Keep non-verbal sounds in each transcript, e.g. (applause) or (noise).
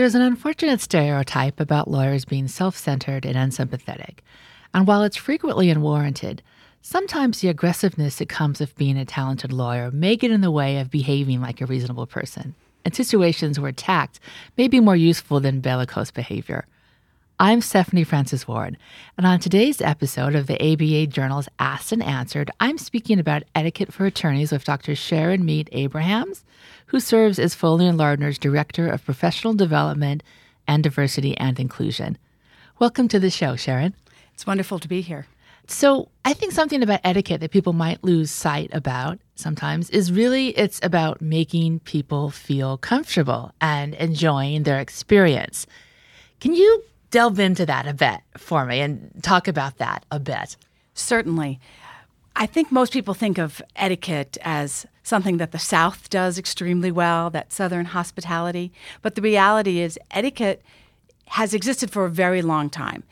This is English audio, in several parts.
There's an unfortunate stereotype about lawyers being self centered and unsympathetic. And while it's frequently unwarranted, sometimes the aggressiveness that comes with being a talented lawyer may get in the way of behaving like a reasonable person. And situations where tact may be more useful than bellicose behavior. I'm Stephanie Francis Ward, and on today's episode of the ABA Journal's Asked and Answered, I'm speaking about etiquette for attorneys with Dr. Sharon Meit Abrahams, who serves as Foley and Lardner's Director of Professional Development and Diversity and Inclusion. Welcome to the show, Sharon. It's wonderful to be here. So, I think something about etiquette that people might lose sight about sometimes is really it's about making people feel comfortable and enjoying their experience. Can you delve into that a bit for me and talk about that a bit. Certainly. I think most people think of etiquette as something that the South does extremely well, that Southern hospitality. But the reality is, etiquette has existed for a very long time.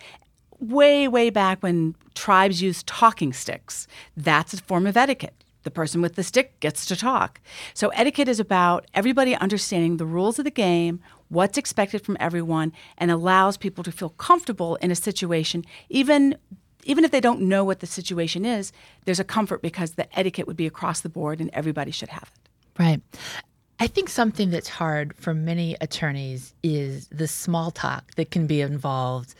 Way, way back when tribes used talking sticks, that's a form of etiquette. The person with the stick gets to talk. So, etiquette is about everybody understanding the rules of the game, what's expected from everyone, and allows people to feel comfortable in a situation, even even if they don't know what the situation is, there's a comfort because the etiquette would be across the board and everybody should have it. Right. I think something that's hard for many attorneys is the small talk that can be involved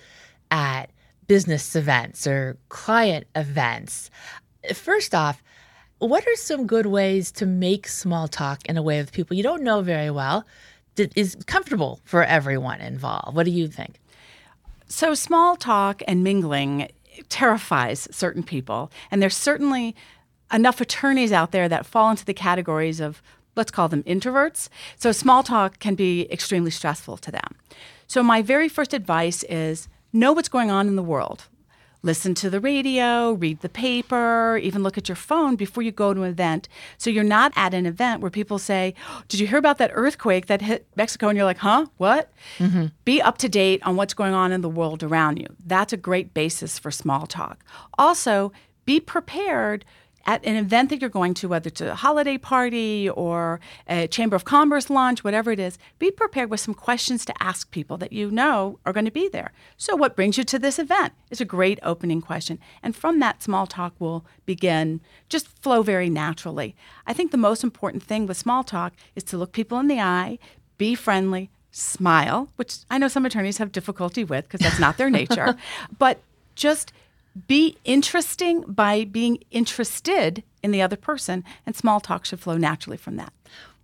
at business events or client events. First off, what are some good ways to make small talk in a way with people you don't know very well is comfortable for everyone involved? What do you think? So, small talk and mingling terrifies certain people, and there's certainly enough attorneys out there that fall into the categories of let's call them introverts. So, small talk can be extremely stressful to them. So, my very first advice is know what's going on in the world listen to the radio, read the paper, even look at your phone before you go to an event. So you're not at an event where people say, Did you hear about that earthquake that hit Mexico? And you're like, Huh? What? Mm-hmm. Be up to date on what's going on in the world around you. That's a great basis for small talk. Also, be prepared at an event that you're going to, whether it's a holiday party or a Chamber of Commerce launch, whatever it is, be prepared with some questions to ask people that you know are going to be there. So, what brings you to this event is a great opening question. And from that, small talk will begin, just flow very naturally. I think the most important thing with small talk is to look people in the eye, be friendly, smile, which I know some attorneys have difficulty with because that's not their nature, (laughs) but just be interesting by being interested in the other person, and small talk should flow naturally from that.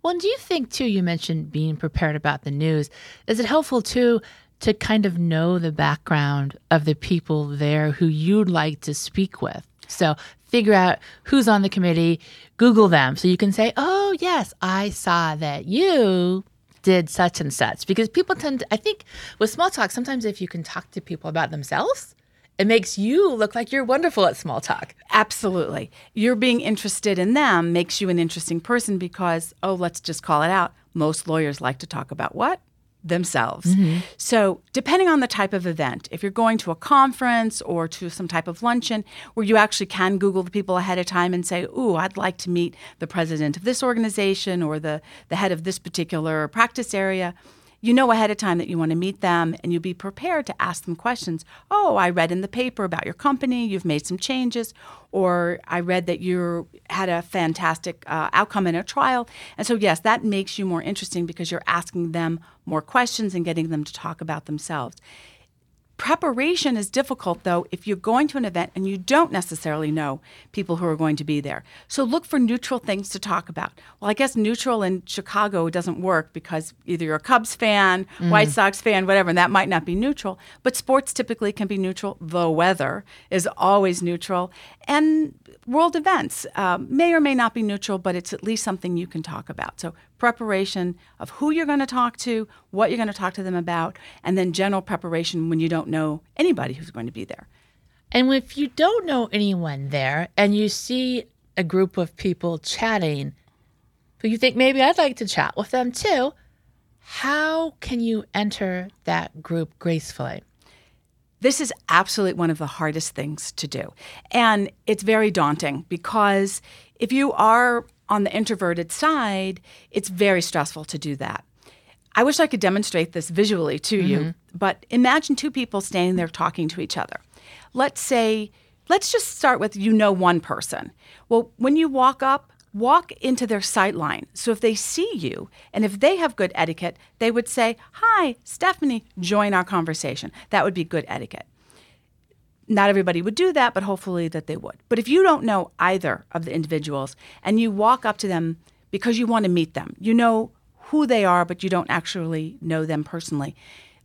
Well, do you think, too, you mentioned being prepared about the news. Is it helpful, too, to kind of know the background of the people there who you'd like to speak with? So figure out who's on the committee, Google them so you can say, oh, yes, I saw that you did such and such. Because people tend to, I think with small talk, sometimes if you can talk to people about themselves, it makes you look like you're wonderful at small talk. Absolutely. You're being interested in them makes you an interesting person because, oh, let's just call it out. Most lawyers like to talk about what? Themselves. Mm-hmm. So, depending on the type of event, if you're going to a conference or to some type of luncheon where you actually can Google the people ahead of time and say, Ooh, I'd like to meet the president of this organization or the, the head of this particular practice area, you know ahead of time that you want to meet them and you'll be prepared to ask them questions. Oh, I read in the paper about your company, you've made some changes, or I read that you had a fantastic uh, outcome in a trial. And so, yes, that makes you more interesting because you're asking them more questions and getting them to talk about themselves. Preparation is difficult, though, if you're going to an event and you don't necessarily know people who are going to be there. So look for neutral things to talk about. Well, I guess neutral in Chicago doesn't work because either you're a Cubs fan, mm. White Sox fan, whatever, and that might not be neutral. But sports typically can be neutral. The weather is always neutral. And world events um, may or may not be neutral, but it's at least something you can talk about. So, preparation of who you're going to talk to, what you're going to talk to them about, and then general preparation when you don't know anybody who's going to be there. And if you don't know anyone there and you see a group of people chatting, but you think maybe I'd like to chat with them too, how can you enter that group gracefully? This is absolutely one of the hardest things to do. And it's very daunting because if you are on the introverted side, it's very stressful to do that. I wish I could demonstrate this visually to you, mm-hmm. but imagine two people standing there talking to each other. Let's say, let's just start with you know one person. Well, when you walk up, walk into their sight line. So if they see you and if they have good etiquette, they would say, Hi, Stephanie, join our conversation. That would be good etiquette. Not everybody would do that, but hopefully that they would. But if you don't know either of the individuals and you walk up to them because you want to meet them, you know who they are, but you don't actually know them personally,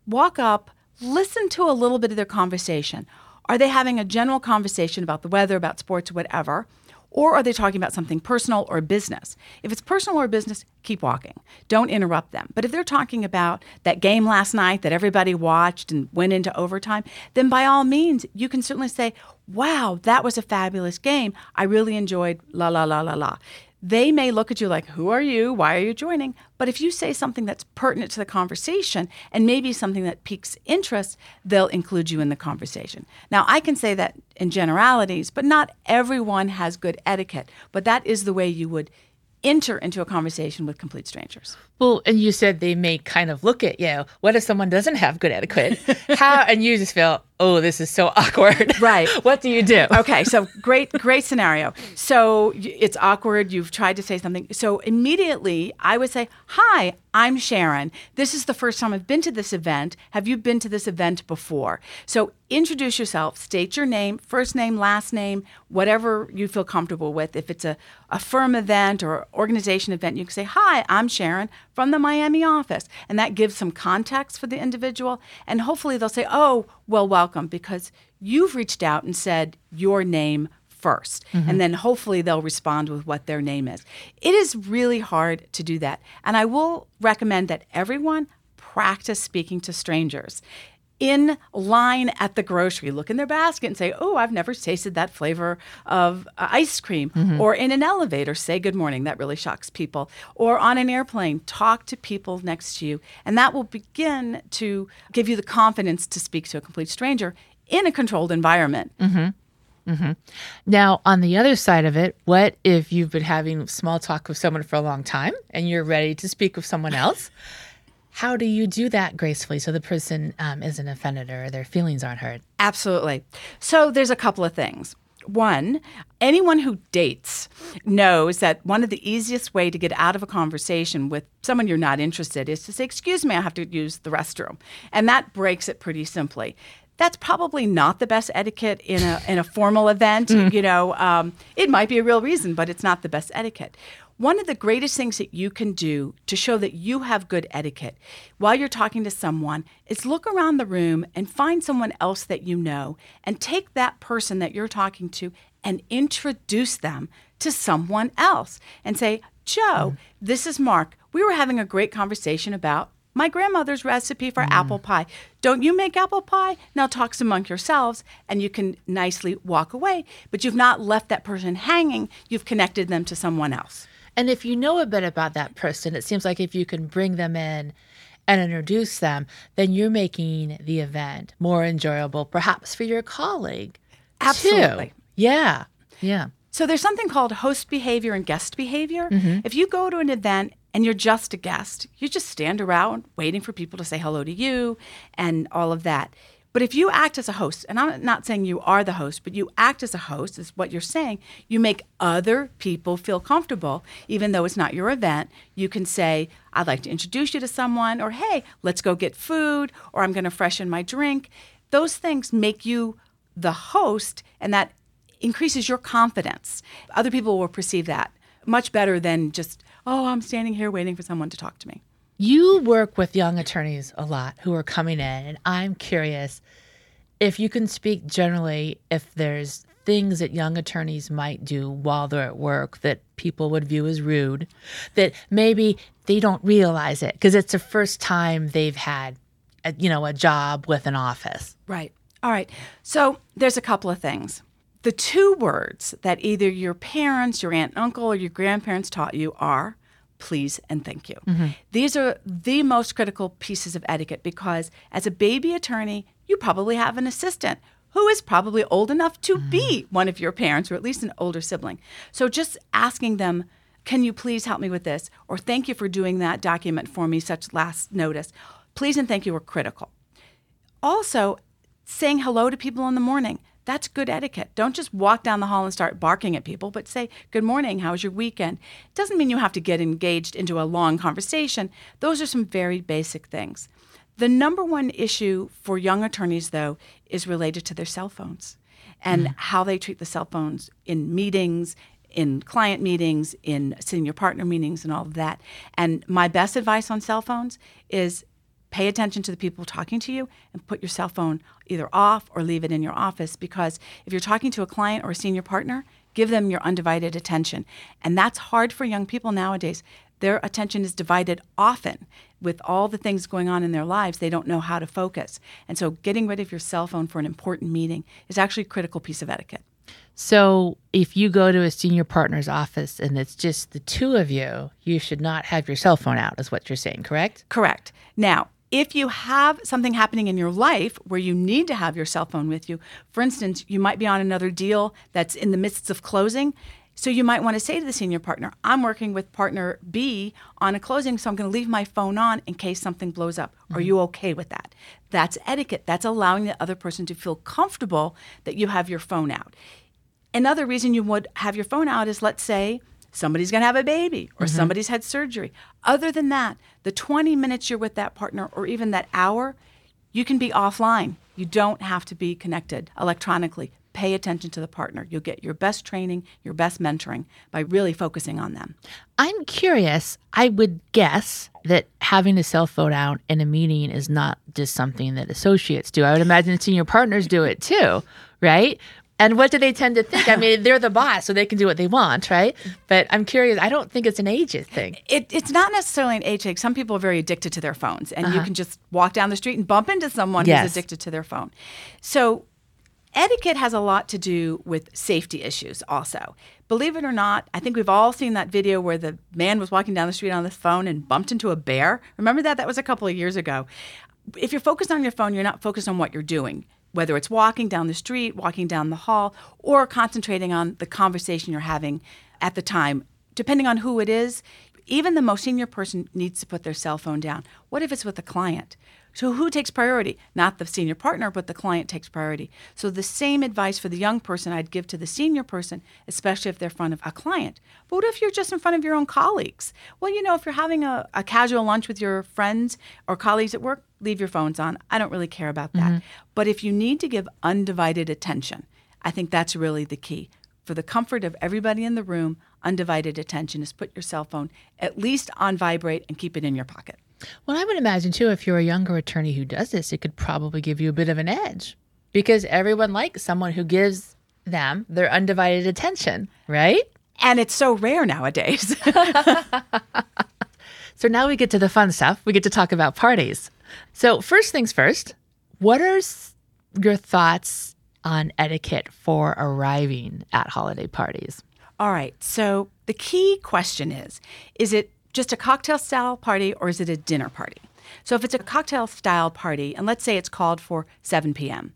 walk up, listen to a little bit of their conversation. Are they having a general conversation about the weather, about sports, whatever? Or are they talking about something personal or business? If it's personal or business, keep walking. Don't interrupt them. But if they're talking about that game last night that everybody watched and went into overtime, then by all means, you can certainly say, Wow, that was a fabulous game. I really enjoyed la la la la la. They may look at you like, Who are you? Why are you joining? But if you say something that's pertinent to the conversation and maybe something that piques interest, they'll include you in the conversation. Now, I can say that in generalities, but not everyone has good etiquette. But that is the way you would enter into a conversation with complete strangers. Well, and you said they may kind of look at you. What if someone doesn't have good etiquette? How (laughs) and you just feel, oh, this is so awkward. (laughs) Right. what do you do? okay, so great, great scenario. So it's awkward. You've tried to say something. So immediately I would say, Hi, I'm Sharon. This is the first time I've been to this event. Have you been to this event before? So introduce yourself, state your name, first name, last name, whatever you feel comfortable with. If it's a, a firm event or organization event, you can say, Hi, I'm Sharon from the Miami office. And that gives some context for the individual. And hopefully they'll say, Oh, well, welcome, because you've reached out and said your name 1st mm-hmm. And then hopefully they'll respond with what their name is. It is really hard to do that. And I will recommend that everyone practice speaking to strangers. In line at the grocery, look in their basket and say, Oh, I've never tasted that flavor of uh, ice cream. Mm-hmm. Or in an elevator, say good morning. That really shocks people. Or on an airplane, talk to people next to you. And that will begin to give you the confidence to speak to a complete stranger in a controlled environment. Mm-hmm. Mm-hmm. Now, on the other side of it, what if you've been having small talk with someone for a long time and you're ready to speak with someone else? How do you do that gracefully so the person um, isn't offended or their feelings aren't hurt? Absolutely. So there's a couple of things. One, anyone who dates knows that one of the easiest way to get out of a conversation with someone you're not interested is to say, "Excuse me, I have to use the restroom." And that breaks it pretty simply. That's probably not the best etiquette in a in a formal event. (laughs) You know, um, it might be a real reason, but it's not the best etiquette. One of the greatest things that you can do to show that you have good etiquette while you're talking to someone is look around the room and find someone else that you know and take that person that you're talking to and introduce them to someone else and say, Joe, mm. this is Mark. We were having a great conversation about my grandmother's recipe for mm. apple pie. Don't you make apple pie? Now talk among yourselves and you can nicely walk away. But you've not left that person hanging, you've connected them to someone else. And if you know a bit about that person, it seems like if you can bring them in and introduce them, then you're making the event more enjoyable, perhaps for your colleague. too. Absolutely. Yeah. Yeah. So there's something called host behavior and guest behavior. Mm-hmm. If you go to an event and you're just a guest, you just stand around waiting for people to say hello to you and all of that. But if you act as a host, and I'm not saying you are the host, but you act as a host, is what you're saying, you make other people feel comfortable, even though it's not your event. You can say, I'd like to introduce you to someone, or hey, let's go get food, or I'm going to freshen my drink. Those things make you the host, and that increases your confidence. Other people will perceive that much better than just, oh, I'm standing here waiting for someone to talk to me. You work with young attorneys a lot who are coming in, and I'm curious if you can speak generally if there's things that young attorneys might do while they're at work that people would view as rude, that maybe they don't realize it because it's the first time they've had, a, you know, a job with an office. Right. All right. So there's a couple of things. The two words that either your parents, your aunt, uncle, or your grandparents taught you are please and thank you. Mm-hmm. These are the most critical pieces of etiquette because as a baby attorney, you probably have an assistant who is probably old enough to mm-hmm. be one of your parents or at least an older sibling. So just asking them can you please help me with this? Or thank you for doing that document for me, such last notice. Please and thank you are critical. Also, saying hello to people in the morning. That's good etiquette. Don't just walk down the hall and start barking at people, but say, Good morning, how was your weekend? It doesn't mean you have to get engaged into a long conversation. Those are some very basic things. The number one issue for young attorneys, though, is related to their cell phones and mm. how they treat the cell phones in meetings, in client meetings, in senior partner meetings, and all of that. And my best advice on cell phones is pay attention to the people talking to you and put your cell phone either off or leave it in your office because if you're talking to a client or a senior partner, give them your undivided attention. And that's hard for young people nowadays. Their attention is divided often with all the things going on in their lives. They don't know how to focus. And so getting rid of your cell phone for an important meeting is actually a critical piece of etiquette. So, if you go to a senior partner's office and it's just the two of you, you should not have your cell phone out, is what you're saying, correct? Correct. Now, if you have something happening in your life where you need to have your cell phone with you, for instance, you might be on another deal that's in the midst of closing. So you might want to say to the senior partner, I'm working with partner B on a closing, so I'm going to leave my phone on in case something blows up. Mm-hmm. Are you okay with that? That's etiquette. That's allowing the other person to feel comfortable that you have your phone out. Another reason you would have your phone out is let's say somebody's going to have a baby or mm-hmm. somebody's had surgery. Other than that, the 20 minutes you're with that partner or even that hour, you can be offline. You don't have to be connected electronically. Pay attention to the partner. You'll get your best training, your best mentoring by really focusing on them. I'm curious. I would guess that having a cell phone out in a meeting is not just something that associates do. I would imagine senior partners do it too, right? And what do they tend to think? I mean, they're the boss, so they can do what they want, right? But I'm curious. I don't think it's an age thing. It, it's not necessarily an age thing. Some people are very addicted to their phones, and uh-huh. you can just walk down the street and bump into someone yes. who's addicted to their phone. So etiquette has a lot to do with safety issues also. Believe it or not, I think we've all seen that video where the man was walking down the street on his phone and bumped into a bear. Remember that? That was a couple of years ago. If you're focused on your phone, you're not focused on what you're doing whether it's walking down the street, walking down the hall, or concentrating on the conversation you're having at the time. Depending on who it is, even the most senior person needs to put their cell phone down. What if it's with a client? So, who takes priority? Not the senior partner, but the client takes priority. So, the same advice for the young person I'd give to the senior person, especially if they're in front of a client. But what if you're just in front of your own colleagues? Well, you know, if you're having a, a casual lunch with your friends or colleagues at work, leave your phones on. I don't really care about that. Mm-hmm. But if you need to give undivided attention, I think that's really the key. For the comfort of everybody in the room, undivided attention is put your cell phone at least on vibrate and keep it in your pocket. Well, I would imagine too, if you're a younger attorney who does this, it could probably give you a bit of an edge because everyone likes someone who gives them their undivided attention, right? And it's so rare nowadays. (laughs) so now we get to the fun stuff. We get to talk about parties. So, first things first, what are your thoughts on etiquette for arriving at holiday parties? All right. So, the key question is is it just a cocktail style party or is it a dinner party? So if it's a cocktail style party, and let's say it's called for 7 p.m.,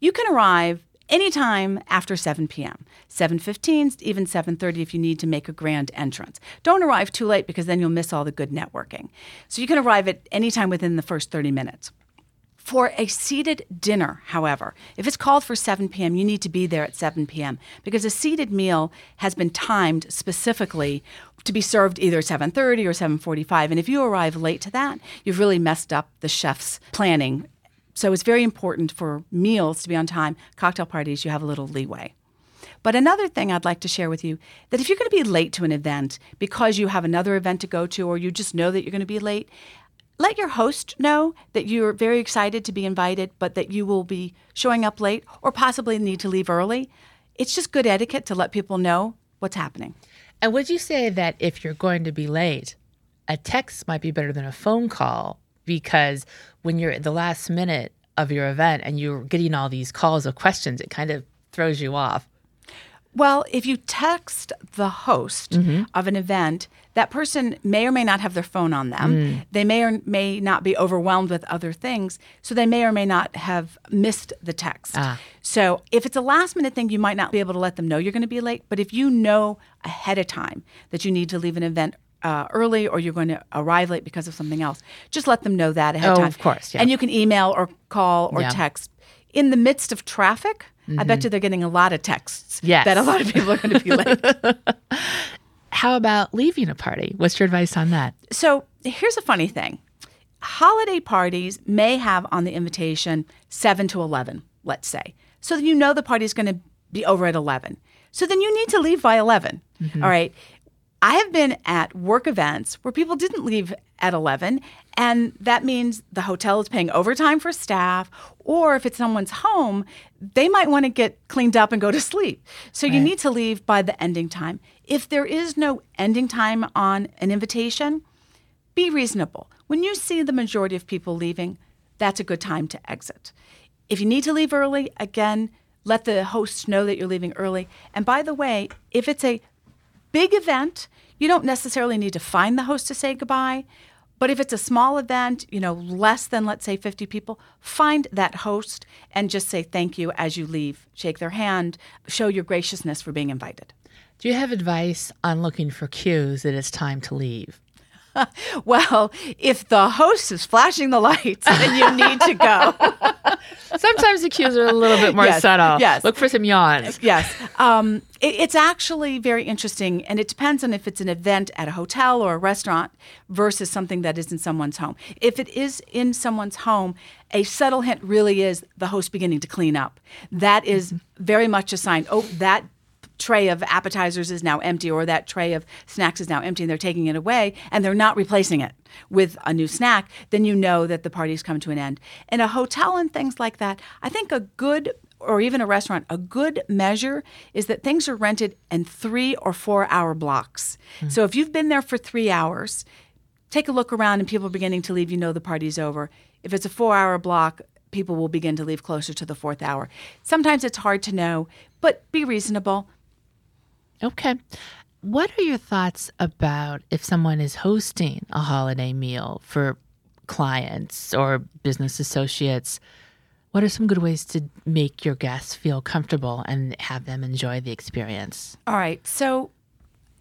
you can arrive anytime after 7 p.m. 7:15, even 7:30 if you need to make a grand entrance. Don't arrive too late because then you'll miss all the good networking. So you can arrive at any time within the first 30 minutes. For a seated dinner, however, if it's called for 7 p.m., you need to be there at 7 p.m. because a seated meal has been timed specifically to be served either 7:30 or 7:45 and if you arrive late to that, you've really messed up the chef's planning. So it's very important for meals to be on time. Cocktail parties, you have a little leeway. But another thing I'd like to share with you that if you're going to be late to an event because you have another event to go to or you just know that you're going to be late, let your host know that you're very excited to be invited, but that you will be showing up late or possibly need to leave early. It's just good etiquette to let people know what's happening. And would you say that if you're going to be late, a text might be better than a phone call? Because when you're at the last minute of your event and you're getting all these calls of questions, it kind of throws you off. Well, if you text the host mm-hmm. of an event, that person may or may not have their phone on them. They may or may not be overwhelmed with other things, so they may or may not have missed the text. Ah. So if it's a last minute thing, you might not be able to let them know you're going to be late. But if you know ahead of time that you need to leave an event uh, early or you're going to arrive late because of something else, just let them know that ahead Oh, of time. of course, yeah. And you can email or call or Yeah. text. In the midst of traffic, I bet you they're getting a lot of texts Mm-hmm. Yes. that a lot of people are going to be late. (laughs) (laughs) How about leaving a party? What's your advice on that? So here's a funny thing holiday parties may have on the invitation 7 to 11, let's say. So you know the party's going to be over at 11. So then you need to leave by 11. All right. I have been at work events where people didn't leave at 11, and that means the hotel is paying overtime for staff, or if it's someone's home, they might want to get cleaned up and go to sleep. So you need to leave by the ending time. If there is no ending time on an invitation, be reasonable. When you see the majority of people leaving, that's a good time to exit. If you need to leave early, again, let the host know that you're leaving early. And by the way, if it's a big event, you don't necessarily need to find the host to say goodbye. But if it's a small event, you know, less than, let's say, 50 people, find that host and just say thank you as you leave. Shake their hand, show your graciousness for being invited. Do you have advice on looking for cues that it's time to leave? (laughs) Well, if the host is flashing the lights, then you need to go. (laughs) Sometimes the cues are a little bit more Yes, subtle. yes. Look for some yawns. (laughs) yes. Um, it, it's actually very interesting, and it depends on if it's an event at a hotel or a restaurant versus something that is in someone's home. If it is in someone's home, a subtle hint really is the host beginning to clean up. That is very much a sign. Oh, that tray of appetizers is now empty or that tray of snacks is now empty and they're taking it away and they're not replacing it with a new snack, then you know that the party's come to an end. In a hotel and things like that, I think a good or even a restaurant, a good measure is that things are rented in three or four hour blocks. Hmm. So if you've been there for three hours, take a look around and people are beginning to leave, you know the party's over. If it's a four hour block, people will begin to leave closer to the fourth hour. Sometimes it's hard to know, but be reasonable. Okay. What are your thoughts about if someone is hosting a holiday meal for clients or business associates? What are some good ways to make your guests feel comfortable and have them enjoy the experience? All right. So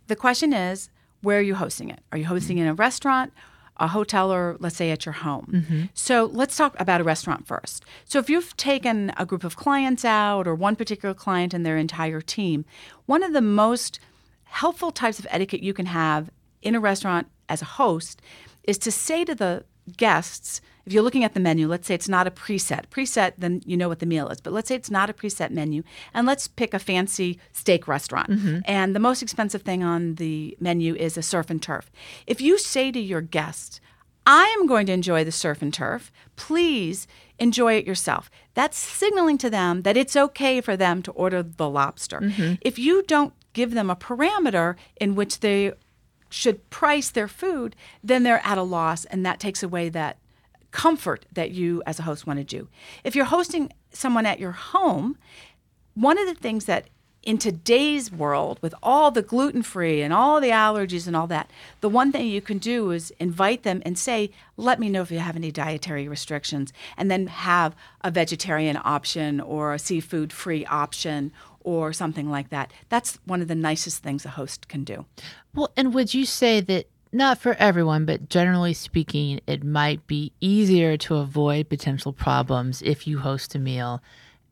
the question is where are you hosting it? Are you hosting in a restaurant, a hotel, or let's say at your home? Mm-hmm. So let's talk about a restaurant first. So if you've taken a group of clients out or one particular client and their entire team, one of the most helpful types of etiquette you can have in a restaurant as a host is to say to the guests, if you're looking at the menu, let's say it's not a preset. Preset, then you know what the meal is. But let's say it's not a preset menu, and let's pick a fancy steak restaurant. Mm-hmm. And the most expensive thing on the menu is a surf and turf. If you say to your guest, I am going to enjoy the surf and turf. Please enjoy it yourself. That's signaling to them that it's okay for them to order the lobster. Mm-hmm. If you don't give them a parameter in which they should price their food, then they're at a loss, and that takes away that comfort that you as a host want to do. If you're hosting someone at your home, one of the things that in today's world with all the gluten free and all the allergies and all that, the one thing you can do is invite them and say, let me know if you have any dietary restrictions, and then have a vegetarian option or a seafood free option or something like that. That's one of the nicest things a host can do. Well, and would you say that not for everyone, but generally speaking, it might be easier to avoid potential problems if you host a meal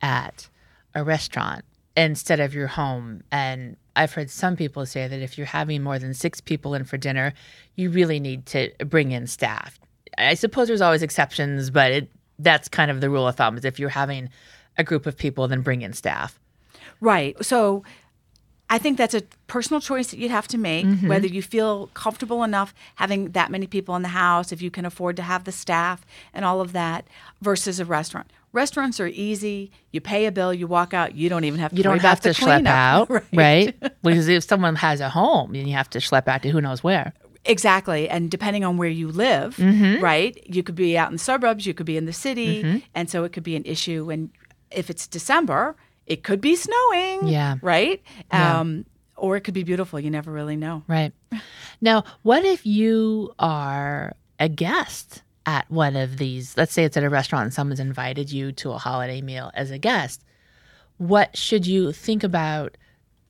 at a restaurant instead of your home? And I've heard some people say that if you're having more than six people in for dinner, you really need to bring in staff. I suppose there's always exceptions, but it, that's kind of the rule of thumb is if you're having a group of people, then bring in staff. Right. So I think that's a personal choice that you'd have to make, whether you feel comfortable enough having that many people in the house, if you can afford to have the staff and all of that, versus a restaurant. Restaurants are easy. You pay a bill, you walk out. You don't even have to. You don't have to schlep out, (laughs) right? right? because if someone has a home, then you have to schlep out to who knows where. Exactly. And depending on where you live, Mm-hmm. right? You could be out in the suburbs, you could be in the city. And so it could be an issue. And if it's December, it could be snowing. Yeah. Right? Yeah. Um, or it could be beautiful. You never really know. Right. Now, what if you are a guest at one of these? Let's say it's at a restaurant and someone's invited you to a holiday meal as a guest. What should you think about,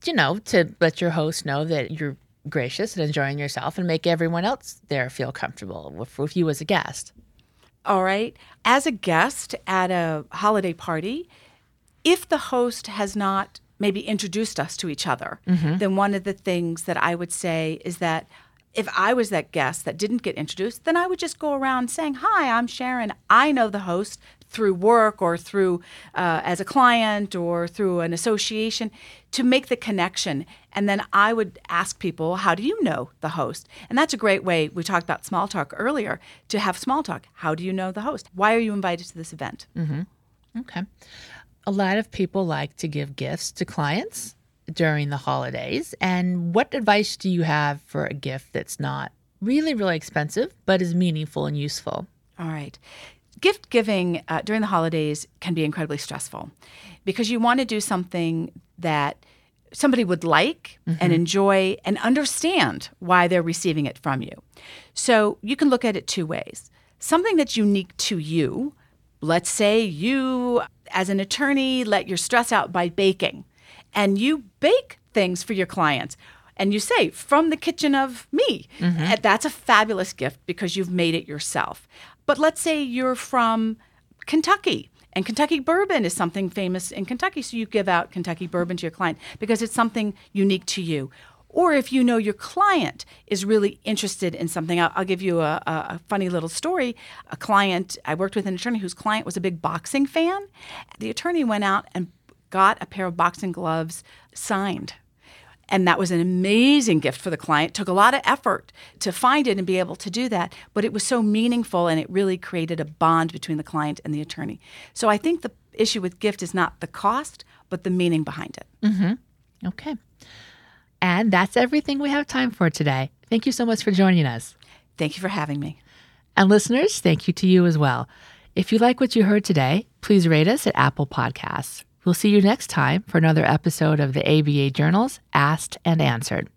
you know, to let your host know that you're gracious and enjoying yourself and make everyone else there feel comfortable with, with you as a guest? All right. As a guest at a holiday party, if the host has not maybe introduced us to each other, then one of the things that I would say is that if I was that guest that didn't get introduced, then I would just go around saying, Hi, I'm Sharon. I know the host through work or through uh, as a client or through an association to make the connection. And then I would ask people, How do you know the host? And that's a great way. We talked about small talk earlier to have small talk. How do you know the host? Why are you invited to this event? Okay. A lot of people like to give gifts to clients during the holidays. And what advice do you have for a gift that's not really, really expensive, but is meaningful and useful? All right. Gift giving uh, during the holidays can be incredibly stressful because you want to do something that somebody would like and enjoy and understand why they're receiving it from you. So you can look at it two ways. Something that's unique to you. Let's say you, as an attorney, let your stress out by baking and you bake things for your clients and you say from the kitchen of me. Mm-hmm. And that's a fabulous gift because you've made it yourself. But let's say you're from kentucky and kentucky bourbon is something famous in kentucky so you give out kentucky bourbon to your client because it's something unique to you or if you know your client is really interested in something, I'll, I'll give you a, a, funny little story. A client, I worked with an attorney whose client was a big boxing fan. The attorney went out and got a pair of boxing gloves signed. And that was an amazing gift for the client. Took a lot of effort to find it and be able to do that, but it was so meaningful and it really created a bond between the client and the attorney. So I think the issue with gift is not the cost, but the meaning behind it. Mm-hmm. Okay. And that's everything we have time for today. Thank you so much for joining us. Thank you for having me. And listeners, thank you to you as well. If you like what you heard today, please rate us at Apple Podcasts. We'll see you next time for another episode of the ABA Journals Asked and Answered.